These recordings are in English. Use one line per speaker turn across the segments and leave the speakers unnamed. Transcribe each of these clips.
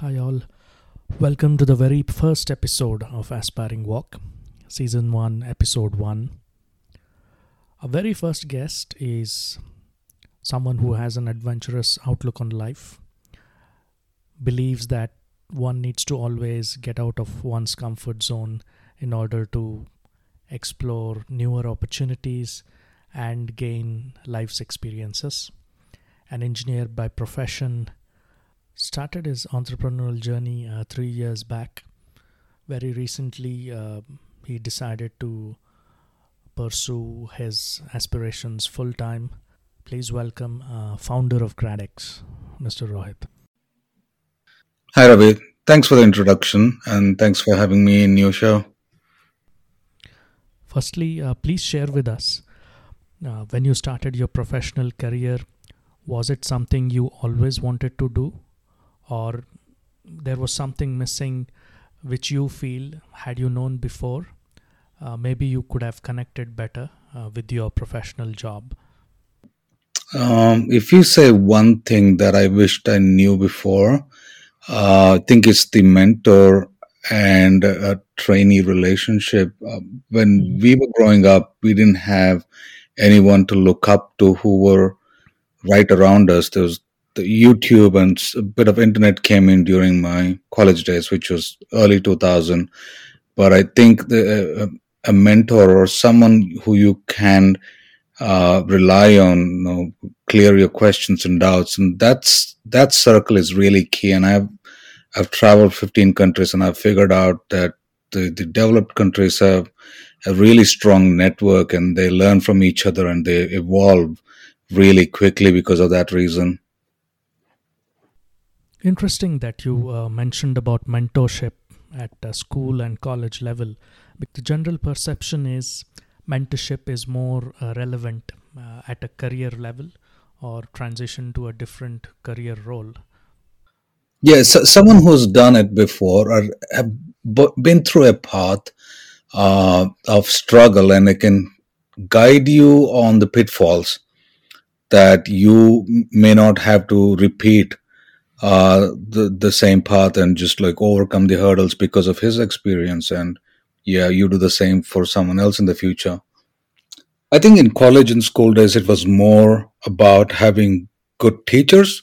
Hi, all. Welcome to the very first episode of Aspiring Walk, Season 1, Episode 1. Our very first guest is someone who has an adventurous outlook on life, believes that one needs to always get out of one's comfort zone in order to explore newer opportunities and gain life's experiences. An engineer by profession, started his entrepreneurial journey uh, three years back. Very recently, uh, he decided to pursue his aspirations full time. Please welcome uh, founder of GradX, Mr. Rohit.
Hi, Ravi. Thanks for the introduction and thanks for having me in your show.
Firstly, uh, please share with us uh, when you started your professional career, was it something you always wanted to do, or there was something missing which you feel had you known before, uh, maybe you could have connected better uh, with your professional job?
Um, if you say one thing that I wished I knew before, uh, I think it's the mentor and a trainee relationship. Uh, when
Mm.
we were growing up, we didn't have anyone to look up to who were right around us. There was the YouTube and a bit of internet came in during my college days, which was early 2000. But I think the, a mentor or someone who you can uh, rely on, you know, clear your questions and doubts, and that's that circle is really key. And I've I've traveled 15 countries, and I've figured out that the, the developed countries have a really strong network, and they learn from each other, and they evolve really quickly because of that reason.
Interesting that you uh, mentioned about mentorship at uh, school and college level. The general perception is mentorship is more uh, relevant uh, at a career level or transition to a different career role.
Yes, so someone who's done it before or have been through a path uh, of struggle, and it can guide you on the pitfalls that you may not have to repeat uh, the the same path and just like overcome the hurdles because of his experience. And yeah, you do the same for someone else in the future. I think in college and school days, it was more about having good teachers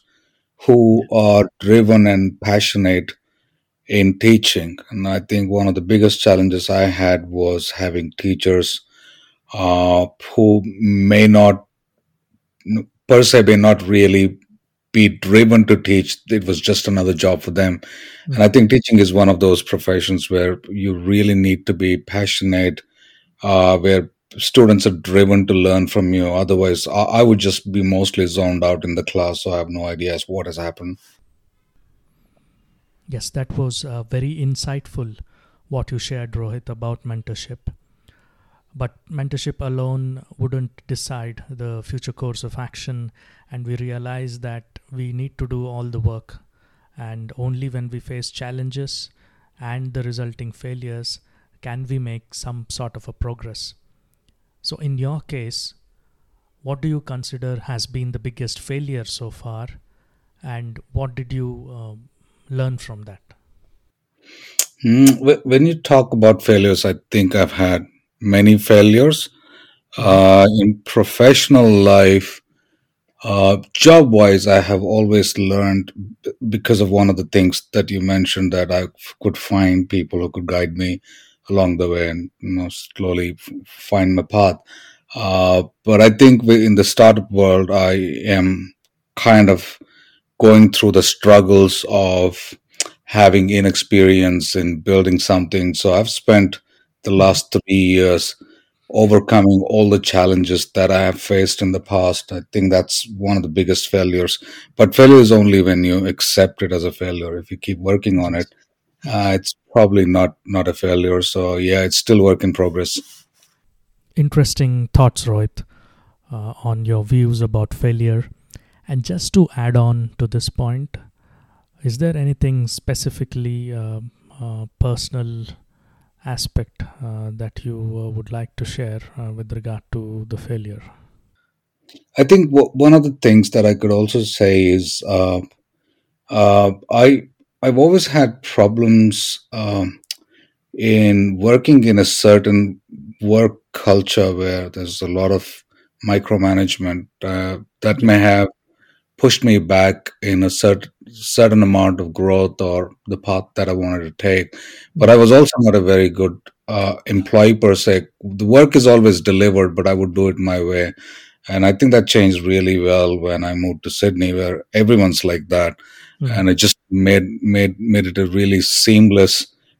who are driven and passionate in teaching. And I think one of the biggest challenges I had was having teachers uh, who may not, per se, may not really be driven to teach. It was just another job for them. And I think teaching is one of those professions where you really need to be passionate, uh, where students are driven to learn from you. Otherwise, I, I would just be mostly zoned out in the class, so I have no idea what has happened.
Yes, that was uh, very insightful what you shared, Rohit, about mentorship. But mentorship alone wouldn't decide the future course of action, and we realize that we need to do all the work. And only when we face challenges and the resulting failures can we make some sort of a progress. So, in your case, what do you consider has been the biggest failure so far, and what did you um learn from that?
Mm, When you talk about failures, I think I've had many failures uh, in professional life. Uh, job wise, I have always learned because of one of the things that you mentioned that I could find people who could guide me along the way and you know slowly find my path. Uh, but I think in the startup world, I am kind of going through the struggles of having inexperience in building something. So I've spent the last three years overcoming all the challenges that I have faced in the past. I think that's one of the biggest failures. But failure is only when you accept it as a failure. If you keep working on it, uh, it's probably not not a failure. So yeah, it's still work in progress.
Interesting thoughts, Rohit, uh, on your views about failure. And just to add on to this point, is there anything specifically uh, uh, personal aspect uh, that you uh, would like to share uh, with regard to the failure?
I think w- one of the things that I could also say is I I've always had problems um, in working in a certain work culture where there's a lot of micromanagement uh, that may have pushed me back in a certain certain amount of growth or the path that I wanted to take. But I was also not a very good uh, employee per se. The work is always delivered, but I would do it my way. And I think that changed really well when I moved to Sydney, where everyone's like that,
Mhm.
and it just made made made it a really seamless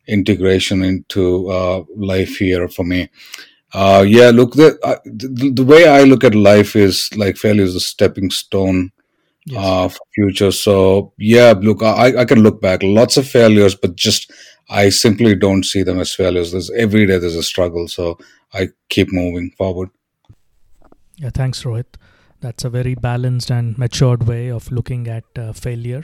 integration into uh, life here for me. Uh, yeah, look, the, uh, the the way I look at life is like failure is a stepping stone
Yes.
uh, for future. So yeah, look, I, I can look back lots of failures, but just I simply don't see them as failures. There's every day there's a struggle, so I keep moving forward.
Yeah. Thanks, Rohit. That's a very balanced and matured way of looking at uh, failure.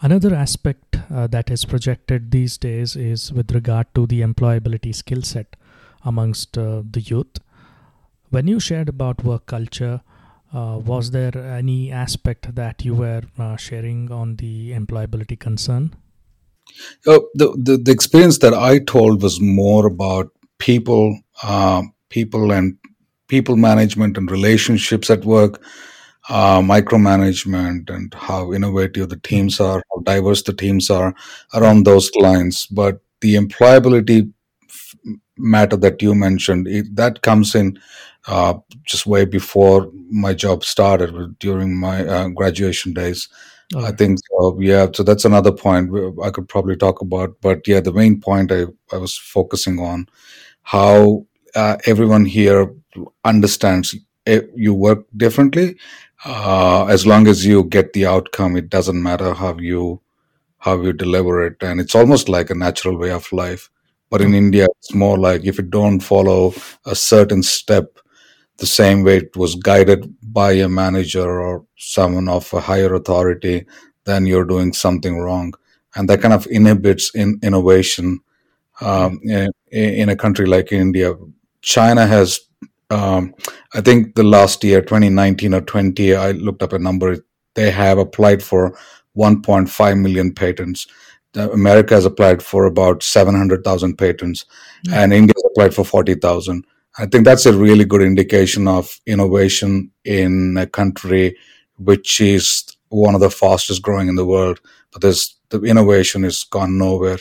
Another aspect uh, that is projected these days is with regard to the employability skill set amongst uh, the youth. When you shared about work culture, uh, was there any aspect that you were uh, sharing on the employability concern?
Uh, the, the the experience that I told was more about people, uh, people and people management and relationships at work, uh, micromanagement, and how innovative the teams are, how diverse the teams are around those lines. But the employability f- matter that you mentioned, it, that comes in uh, just way before my job started during my uh, graduation days
All
I think so. Yeah. So that's another point I could probably talk about. But yeah, the main point I, I was focusing on how uh, everyone here understands it, you work differently. Uh, as long as you get the outcome, it doesn't matter how you how you deliver it, and it's almost like a natural way of life. But in India, it's more like if you don't follow a certain step the same way it was guided by a manager or someone of a higher authority, then you're doing something wrong. And that kind of inhibits in innovation um, in, in a country like India. China has, um, I think the last year, 2019 or 20, I looked up a number, they have applied for 1.5 million patents. America has applied for about 700,000 patents,
Yeah.
and India has applied for 40,000. I think that's a really good indication of innovation in a country which is one of the fastest growing in the world. But there's the innovation has gone nowhere.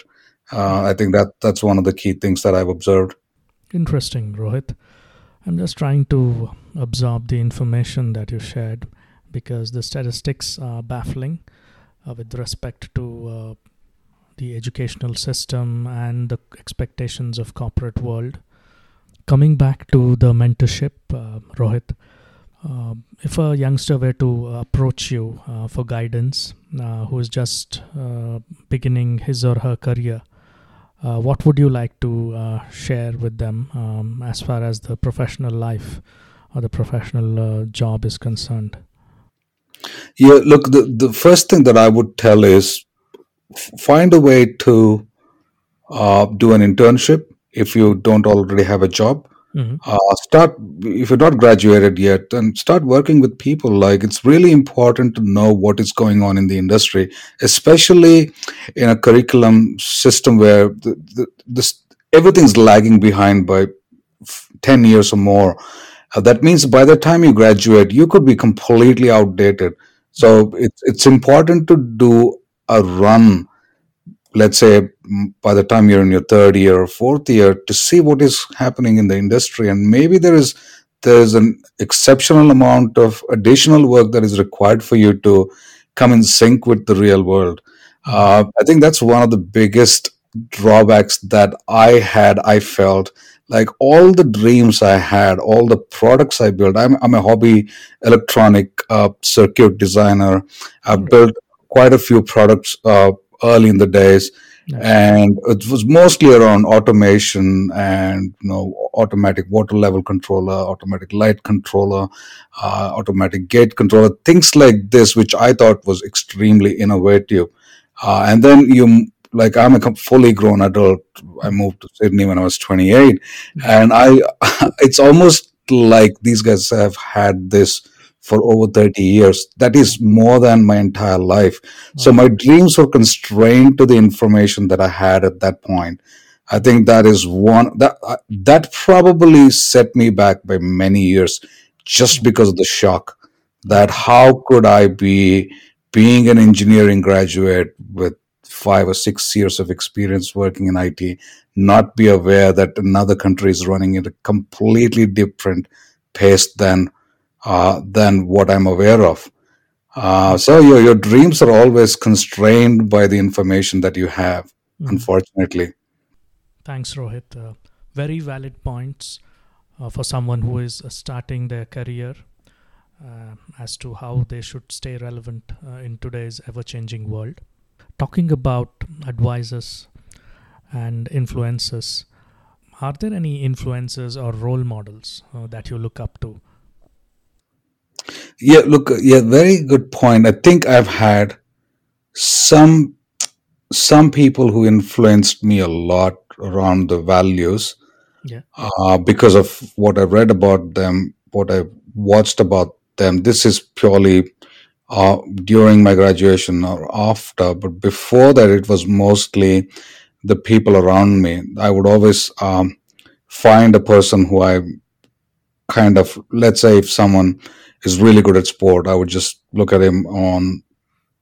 Uh, I think that that's one of the key things that I've observed.
Interesting, Rohit. I'm just trying to absorb the information that you shared because the statistics are baffling uh, with respect to uh, the educational system and the expectations of corporate world. Coming back to the mentorship, uh, Rohit, uh, if a youngster were to approach you uh, for guidance, uh, who is just uh, beginning his or her career, uh, what would you like to share with them um, as far as the professional life or the professional job is concerned?
Yeah, look, the, the first thing that I would tell is f- find a way to do an internship if you don't already have a job.
hmm
uh, start if you're not graduated yet then start working with people. Like it's really important to know what is going on in the industry especially in a curriculum system where the, the, this everything's lagging behind by f- 10 years or more. Uh, that means by the time you graduate you could be completely outdated. So it's it's important to do a run let's say by the time you're in your third year or fourth year to see what is happening in the industry. And maybe there is there's an exceptional amount of additional work that is required for you to come in sync with the real world. Uh, i think that's one of the biggest drawbacks that i had i felt. Like all the dreams i had all the products i built i'm, I'm a hobby electronic uh, circuit designer. I've built quite a few products uh, early in the days
Nice.
and it was mostly around automation and you know automatic water level controller automatic light controller uh, automatic gate controller things like this which i thought was extremely innovative uh, and then you like i'm a fully grown adult i moved to sydney when i was 28
Mhm.
and i it's almost like these guys have had this for over 30 years. That is more than my entire life. So my dreams were constrained to the information that I had at that point. I think that is one that uh, that probably set me back by many years just
Mm.
because of the shock that how could I be being an engineering graduate with five or six years of experience working in IT, not be aware that another country is running at a completely different pace than uh, than what I'm aware of. Uh, so your your dreams are always constrained by the information that you have,
Mm.
unfortunately.
Thanks, Rohit. Uh, very valid points uh, for someone who is uh, starting their career uh, as to how they should stay relevant uh, in today's ever changing world. Talking about advisors and influencers, are there any influencers or role models uh, that you look up to?
Yeah, look, yeah, very good point. I think I've had some some people who influenced me a lot around the values
Yeah.
uh, because of what I read about them, what I watched about them. This is purely uh, during my graduation or after, but before that, it was mostly the people around me. I would always um, find a person who I kind of, let's say, if someone is really good at sport, I would just look at him on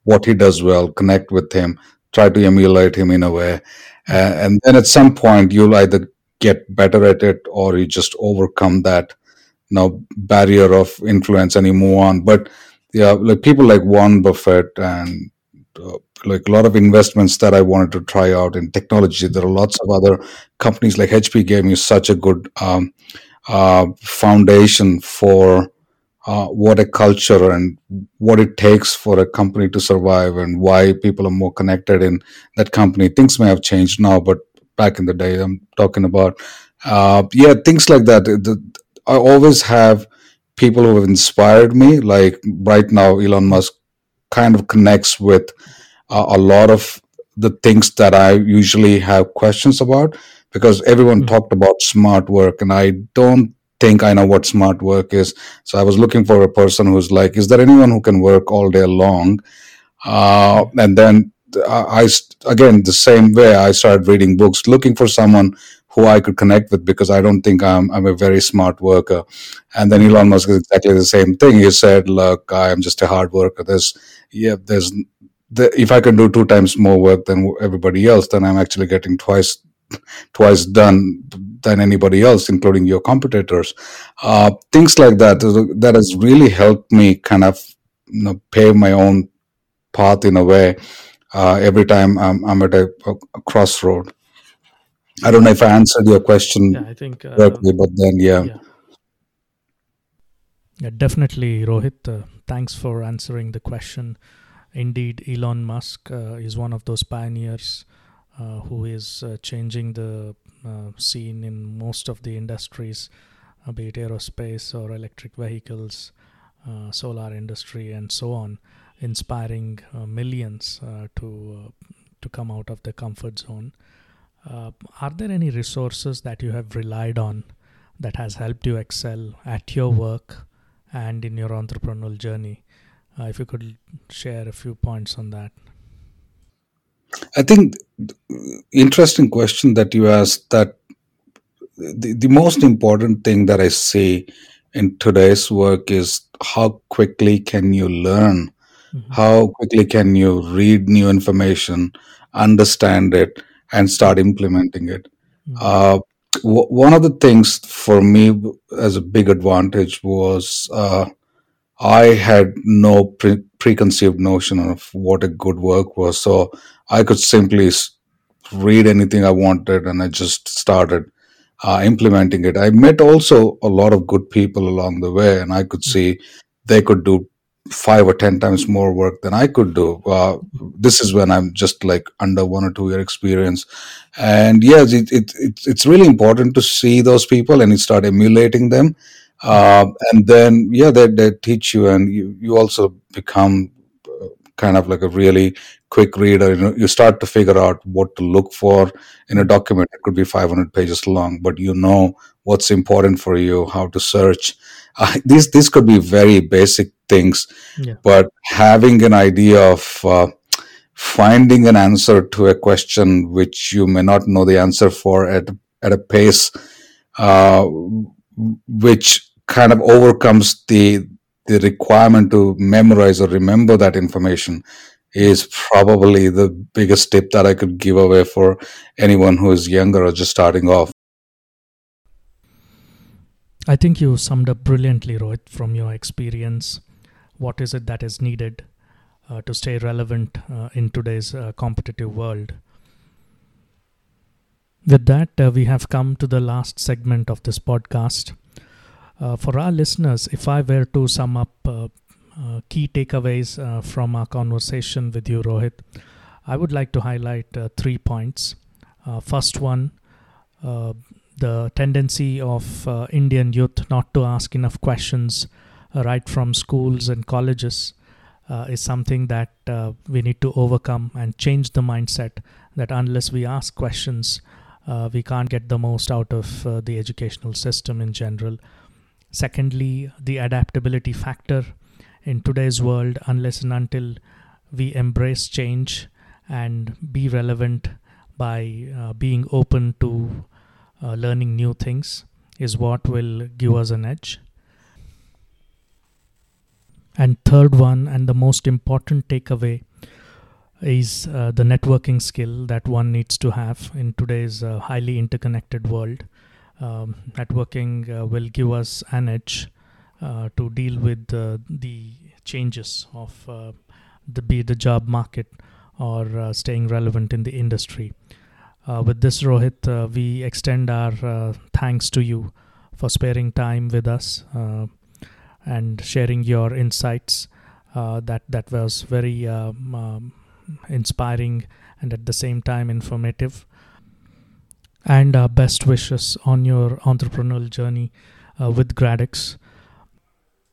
what he does well, connect with him, try to emulate him in a way. Uh, and then at some point, you'll either get better at it or you just overcome that you know, barrier of influence and you move on. But yeah, like people like Warren Buffett and uh, like a lot of investments that I wanted to try out in technology. There are lots of other companies like HP gave me such a good um, uh, foundation for uh, what a culture and what it takes for a company to survive and why people are more connected in that company. Things may have changed now, but back in the day, I'm talking about, uh, yeah, things like that. I always have people who have inspired me. Like right now, Elon Musk kind of connects with uh, a lot of the things that I usually have questions about because everyone
Mm.
talked about smart work and I don't think I know what smart work is. So I was looking for a person who's like, is there anyone who can work all day long? Uh, and then I, I again, the same way I started reading books, looking for someone who I could connect with because I don't think I'm, I'm a very smart worker. And then. Elon Musk is exactly the same thing. He said, look, I am just a hard worker. There's, yeah, there's, the, if I can do two times more work than everybody else, then I'm actually getting twice twice done than anybody else, including your competitors. Uh, things like that that has really helped me kind of you know pave my own path in a way. Uh, every time I'm, I'm at a, a crossroad. I don't know if I answered your question
Yeah, I think, uh,
correctly, but then yeah,
yeah. Yeah, definitely, Rohit. Uh, thanks for answering the question. Indeed, Elon Musk uh, is one of those pioneers uh, who is uh, changing the uh, scene in most of the industries, uh, be it aerospace or electric vehicles, uh, solar industry, and so on, inspiring uh, millions uh, to uh, to come out of the comfort zone. Uh, are there any resources that you have relied on that has helped you excel at your work and in your entrepreneurial journey? Uh, if you could share a few points on that.
I think interesting question that you asked that the, the most important thing that I see in today's work is how quickly can you learn?
Mhm.
How quickly can you read new information, understand it, and start implementing it?
Mhm.
Uh, w- one of the things for me as a big advantage was uh, I had no pre- preconceived notion of what a good work was. So I could simply read anything I wanted and I just started uh, implementing it. I met also a lot of good people along the way, and I could
Mhm.
see they could do five or 10 times more work than I could do. Uh, this is when I'm just like under one or two year experience. And yes, it, it, it, it's really important to see those people and you start emulating them. Uh, and then, yeah, they, they teach you and you, you also become uh, kind of like a really quick reader. You know, you start to figure out what to look for in a document. It could be 500 pages long, but you know what's important for you, how to search. Uh, these these could be very basic things,
Yeah.
but having an idea of uh, finding an answer to a question which you may not know the answer for at at a pace uh, which kind of overcomes the the requirement to memorize or remember that information is probably the biggest tip that I could give away for anyone who is younger or just starting off.
I think you summed up brilliantly, Rohit, from your experience. What is it that is needed uh, to stay relevant uh, in today's uh, competitive world? With that, uh, we have come to the last segment of this podcast. Uh, for our listeners, if I were to sum up uh, uh, key takeaways uh, from our conversation with you, Rohit, I would like to highlight uh, three points. Uh, first one, the tendency of Indian youth not to ask enough questions right from schools and colleges is something that we need to overcome and change the mindset that unless we ask questions, we can't get the most out of the educational system in general. Secondly, the adaptability factor in today's world, unless and until we embrace change and be relevant by uh, being open to uh, learning new things, is what will give us an edge. And third one, and the most important takeaway, is uh, the networking skill that one needs to have in today's uh, highly interconnected world. Um, networking uh, will give us an edge uh, to deal with uh, the changes of the be the job market or staying relevant in the industry. With this, Rohit, we extend our thanks to you for sparing time with us and sharing your insights. Uh, that that was very um, um, inspiring and at the same time informative. And our best wishes on your entrepreneurial journey uh, with Gradix.